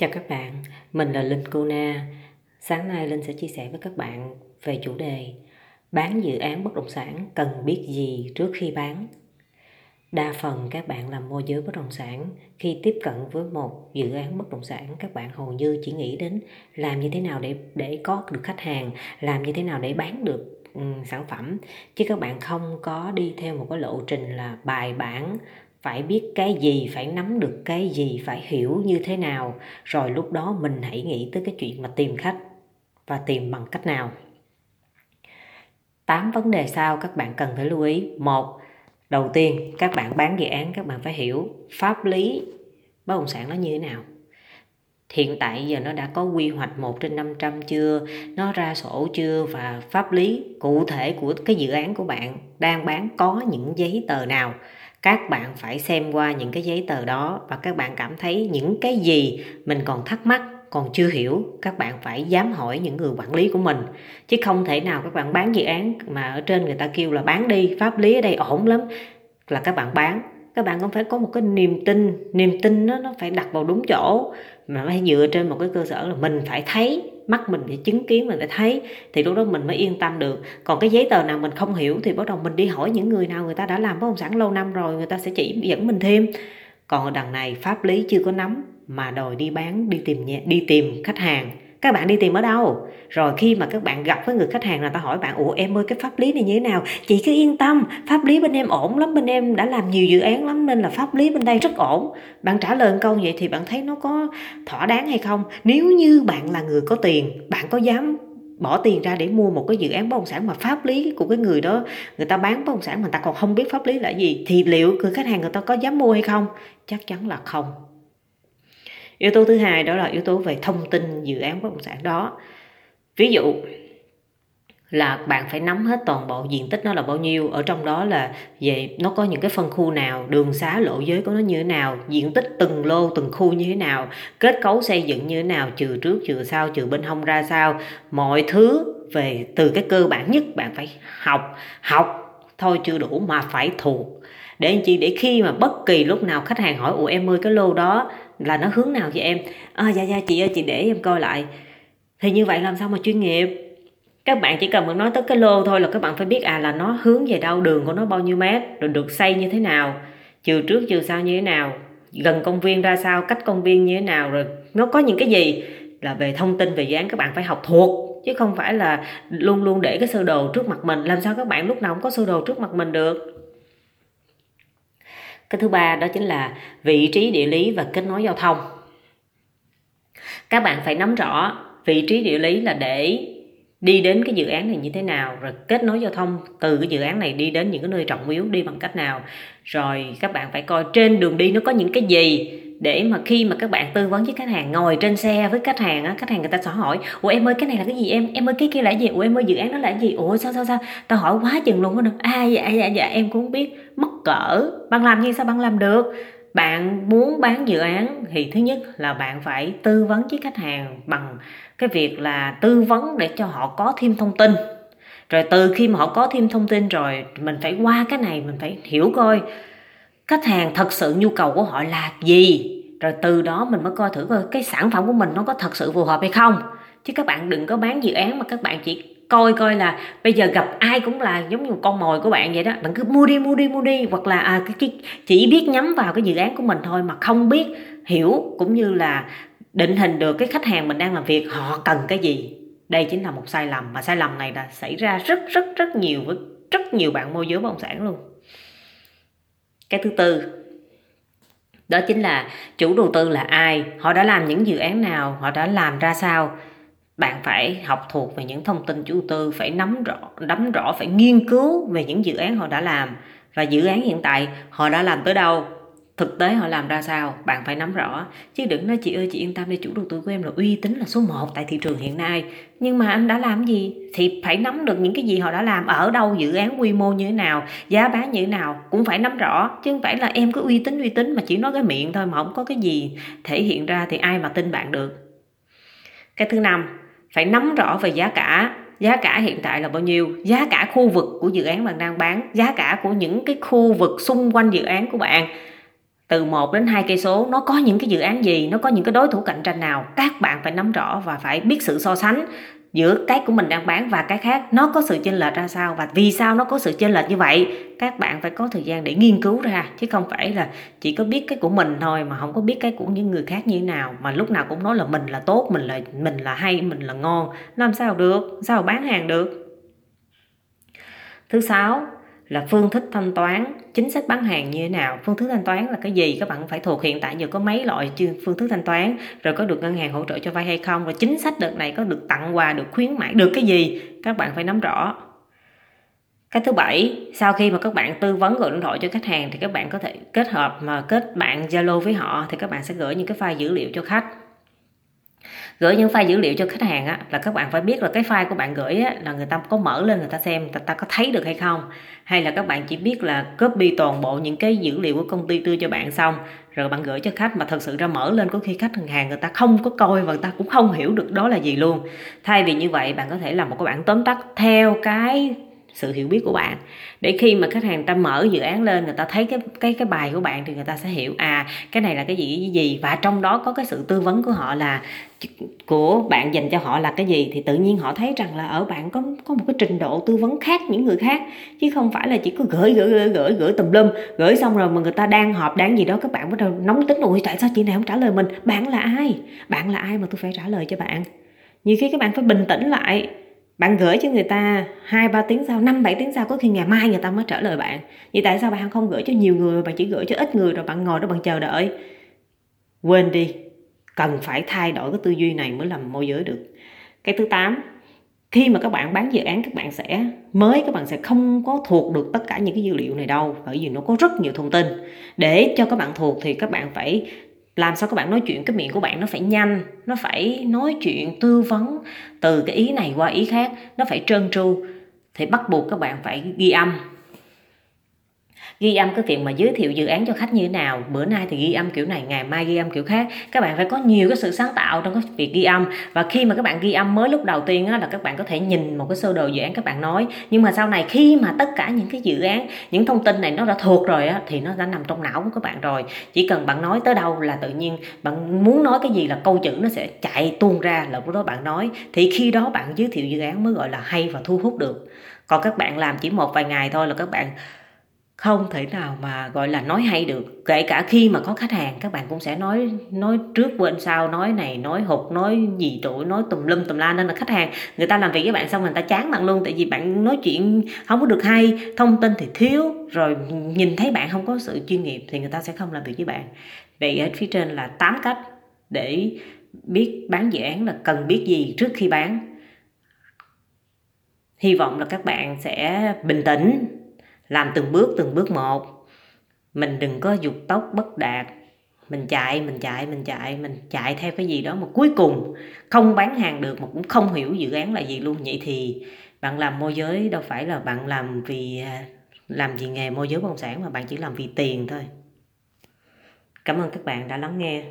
Chào các bạn, mình là Linh Cô Na. Sáng nay Linh sẽ chia sẻ với các bạn về chủ đề Bán dự án bất động sản cần biết gì trước khi bán. Đa phần các bạn làm môi giới bất động sản khi tiếp cận với một dự án bất động sản các bạn hầu như chỉ nghĩ đến làm như thế nào để để có được khách hàng, làm như thế nào để bán được um, sản phẩm chứ các bạn không có đi theo một cái lộ trình là bài bản phải biết cái gì, phải nắm được cái gì, phải hiểu như thế nào, rồi lúc đó mình hãy nghĩ tới cái chuyện mà tìm khách và tìm bằng cách nào. Tám vấn đề sau các bạn cần phải lưu ý. Một, đầu tiên, các bạn bán dự án, các bạn phải hiểu pháp lý bất động sản nó như thế nào. Hiện tại giờ nó đã có quy hoạch 1 trên 500 chưa? Nó ra sổ chưa? Và pháp lý cụ thể của cái dự án của bạn đang bán có những giấy tờ nào? Các bạn phải xem qua những cái giấy tờ đó và các bạn cảm thấy những cái gì mình còn thắc mắc, còn chưa hiểu, các bạn phải dám hỏi những người quản lý của mình. Chứ không thể nào các bạn bán dự án mà ở trên người ta kêu là bán đi, pháp lý ở đây ổn lắm, là các bạn bán. Các bạn cũng phải có một cái niềm tin niềm tin nó nó phải đặt vào đúng chỗ. Mà phải dựa trên một cái cơ sở là mình phải thấy mắt mình phải chứng kiến mình phải thấy thì lúc đó mình mới yên tâm được. Còn cái giấy tờ nào mình không hiểu thì bắt đầu mình đi hỏi những người nào người ta đã làm bất động sản lâu năm rồi người ta sẽ chỉ dẫn mình thêm. Còn ở đằng này pháp lý chưa có nắm mà đòi đi bán đi tìm nhà, đi tìm khách hàng các bạn đi tìm ở đâu? Rồi khi mà các bạn gặp với người khách hàng là ta hỏi bạn, ủa, em ơi, cái pháp lý này như thế nào? Chị cứ yên tâm, pháp lý bên em ổn lắm, bên em đã làm nhiều dự án lắm nên là pháp lý bên đây rất ổn. Bạn trả lời câu vậy thì bạn thấy nó có thỏa đáng hay không? Nếu như bạn là người có tiền, bạn có dám bỏ tiền ra để mua một cái dự án bất động sản mà pháp lý của cái người đó người ta bán bất động sản mà người ta còn không biết pháp lý là gì, thì liệu người khách hàng người ta có dám mua hay không? Chắc chắn là không yếu tố thứ hai đó là yếu tố về thông tin dự án bất động sản đó. Ví dụ là bạn phải nắm hết toàn bộ diện tích nó là bao nhiêu, ở trong đó là về nó có những cái phân khu nào, đường xá lộ giới của nó như thế nào, diện tích từng lô, từng khu như thế nào, kết cấu xây dựng như thế nào, trừ trước, trừ sau, trừ bên hông ra sao. Mọi thứ về, từ cái cơ bản nhất bạn phải học học thôi chưa đủ mà phải thuộc. Để anh chị để khi mà bất kỳ lúc nào khách hàng hỏi, ủa em ơi, cái lô đó là nó hướng nào vậy em? À, dạ dạ chị ơi chị để em coi lại. Thì như vậy làm sao mà chuyên nghiệp? Các bạn chỉ cần nói tới cái lô thôi là các bạn phải biết à là nó hướng về đâu đường của nó bao nhiêu mét rồi được xây như thế nào chiều trước chiều sau như thế nào gần công viên ra sao cách công viên như thế nào rồi nó có những cái gì là về thông tin về dự án các bạn phải học thuộc chứ không phải là luôn luôn để cái sơ đồ trước mặt mình. Làm sao các bạn lúc nào cũng có sơ đồ trước mặt mình được? Cái thứ ba đó chính là vị trí địa lý và kết nối giao thông. Các bạn phải nắm rõ vị trí địa lý là để đi đến cái dự án này như thế nào, rồi kết nối giao thông từ cái dự án này đi đến những cái nơi trọng yếu, đi bằng cách nào. Rồi các bạn phải coi trên đường đi nó có những cái gì để mà khi mà các bạn tư vấn với khách hàng, ngồi trên xe với khách hàng á, khách hàng người ta sẽ hỏi, ủa em ơi, cái này là cái gì em? Em ơi, cái kia là cái gì? Ủa em ơi, dự án đó là cái gì? Ủa, sao sao sao? Tao hỏi quá chừng luôn á à dạ dạ dạ em cũng biết. Mất cỡ. Bạn làm như sao bạn làm được? Bạn muốn bán dự án thì thứ nhất là bạn phải tư vấn với khách hàng bằng cái việc là tư vấn để cho họ có thêm thông tin. Rồi từ khi mà họ có thêm thông tin rồi, mình phải qua cái này, mình phải hiểu coi khách hàng thật sự nhu cầu của họ là gì? Rồi từ đó mình mới coi thử coi cái sản phẩm của mình nó có thật sự phù hợp hay không. Chứ các bạn đừng có bán dự án mà các bạn chỉ coi coi là bây giờ gặp ai cũng là giống như một con mồi của bạn vậy đó. Bạn cứ mua đi mua đi mua đi. Hoặc là à, cái, cái chỉ biết nhắm vào cái dự án của mình thôi mà không biết hiểu cũng như là định hình được cái khách hàng mình đang làm việc họ cần cái gì. Đây chính là một sai lầm mà sai lầm này đã xảy ra rất rất rất nhiều với rất nhiều bạn môi giới bất động sản luôn cái thứ tư. Đó chính là chủ đầu tư là ai, họ đã làm những dự án nào, họ đã làm ra sao. Bạn phải học thuộc về những thông tin chủ đầu tư, phải nắm rõ nắm rõ, phải nghiên cứu về những dự án họ đã làm. Và dự án hiện tại họ đã làm tới đâu? Thực tế họ làm ra sao, bạn phải nắm rõ. Chứ đừng nói chị ơi, chị yên tâm đi, chủ đầu tư của em là uy tín là số 1 tại thị trường hiện nay. Nhưng mà anh đã làm gì? Thì phải nắm được những cái gì họ đã làm, ở đâu, dự án quy mô như thế nào, giá bán như thế nào, cũng phải nắm rõ. Chứ không phải là em cứ uy tín uy tín mà chỉ nói cái miệng thôi mà không có cái gì thể hiện ra thì ai mà tin bạn được. Cái thứ năm, phải nắm rõ về giá cả. Giá cả hiện tại là bao nhiêu? Giá cả khu vực của dự án bạn đang bán, giá cả của những cái khu vực xung quanh dự án của bạn từ 1 đến 2 cây số nó có những cái dự án gì, nó có những cái đối thủ cạnh tranh nào, các bạn phải nắm rõ và phải biết sự so sánh giữa cái của mình đang bán và cái khác. Nó có sự chênh lệch ra sao và vì sao nó có sự chênh lệch như vậy các bạn phải có thời gian để nghiên cứu ra chứ không phải là chỉ có biết cái của mình thôi mà không có biết cái của những người khác như thế nào. Mà lúc nào cũng nói là mình là tốt mình là mình là hay mình là ngon. Làm sao được? Sao bán hàng được? Thứ sáu là phương thức thanh toán, chính sách bán hàng như thế nào? Phương thức thanh toán là cái gì? Các bạn phải thuộc hiện tại giờ có mấy loại phương thức thanh toán, rồi có được ngân hàng hỗ trợ cho vay hay không? Rồi chính sách đợt này có được tặng quà, được khuyến mãi, được cái gì? Các bạn phải nắm rõ. Cái thứ bảy, sau khi mà các bạn tư vấn gọi điện thoại cho khách hàng thì các bạn có thể kết hợp mà kết bạn zalo với họ thì các bạn sẽ gửi những cái file dữ liệu cho khách gửi những file dữ liệu cho khách hàng á, là các bạn phải biết là cái file của bạn gửi á, là người ta có mở lên người ta xem người ta có thấy được hay không. Hay là các bạn chỉ biết là copy toàn bộ những cái dữ liệu của công ty đưa cho bạn xong rồi bạn gửi cho khách mà thật sự ra mở lên có khi khách hàng người ta không có coi và người ta cũng không hiểu được đó là gì luôn. Thay vì như vậy bạn có thể làm một cái bản tóm tắt theo cái sự hiểu biết của bạn. Để khi mà khách hàng ta mở dự án lên người ta thấy cái cái cái bài của bạn thì người ta sẽ hiểu à cái này là cái gì cái gì và trong đó có cái sự tư vấn của họ là của bạn dành cho họ là cái gì thì tự nhiên họ thấy rằng là ở bạn có có một cái trình độ tư vấn khác những người khác. Chứ không phải là chỉ có gửi gửi gửi gửi, gửi tùm lum gửi xong rồi mà người ta đang họp đang gì đó các bạn bắt đầu nóng tính ui tại sao chị này không trả lời mình? Bạn là ai? Bạn là ai mà tôi phải trả lời cho bạn? Nhiều khi các bạn phải bình tĩnh lại bạn gửi cho người ta hai, ba tiếng sau, năm, bảy tiếng sau, có khi ngày mai người ta mới trả lời bạn. Vậy tại sao bạn không gửi cho nhiều người bạn chỉ gửi cho ít người rồi bạn ngồi đó bạn chờ đợi? Quên đi, cần phải thay đổi cái tư duy này mới làm môi giới được. Cái thứ 8 khi mà các bạn bán dự án, các bạn sẽ, mới các bạn sẽ không có thuộc được tất cả những cái dữ liệu này đâu, bởi vì nó có rất nhiều thông tin. Để cho các bạn thuộc thì các bạn phải làm sao các bạn nói chuyện cái miệng của bạn nó phải nhanh, nó phải nói chuyện tư vấn từ cái ý này qua ý khác, nó phải trơn tru. Thì bắt buộc các bạn phải ghi âm ghi âm cái việc mà giới thiệu dự án cho khách như thế nào. Bữa nay thì ghi âm kiểu này ngày mai ghi âm kiểu khác. Các bạn phải có nhiều cái sự sáng tạo trong cái việc ghi âm. Và khi mà các bạn ghi âm mới lúc đầu tiên á, là các bạn có thể nhìn một cái sơ đồ dự án các bạn nói. Nhưng mà sau này khi mà tất cả những cái dự án những thông tin này nó đã thuộc rồi á, thì nó đã nằm trong não của các bạn rồi. Chỉ cần bạn nói tới đâu là tự nhiên bạn muốn nói cái gì là câu chữ nó sẽ chạy tuôn ra là lúc đó bạn nói. Thì khi đó bạn giới thiệu dự án mới gọi là hay và thu hút được. Còn các bạn làm chỉ một vài ngày thôi là các bạn không thể nào mà, gọi là, nói hay được. Kể cả khi mà có khách hàng, các bạn cũng sẽ nói nói trước quên sau, nói này, nói hụt, nói gì tuổi nói tùm lum tùm la. Nên là khách hàng, người ta làm việc với bạn xong người ta chán bạn luôn. Tại vì bạn nói chuyện không có được hay, thông tin thì thiếu. Rồi nhìn thấy bạn không có sự chuyên nghiệp thì người ta sẽ không làm việc với bạn. Vậy ở phía trên là 8 cách để biết bán dự án là cần biết gì trước khi bán. Hy vọng là các bạn sẽ bình tĩnh làm từng bước từng bước một. Mình đừng có dục tốc bất đạt. Mình chạy mình chạy mình chạy mình chạy theo cái gì đó mà cuối cùng không bán hàng được mà cũng không hiểu dự án là gì luôn. Vậy thì bạn làm môi giới đâu phải là bạn làm vì à, làm gì nghề môi giới bất động sản mà bạn chỉ làm vì tiền thôi. Cảm ơn các bạn đã lắng nghe.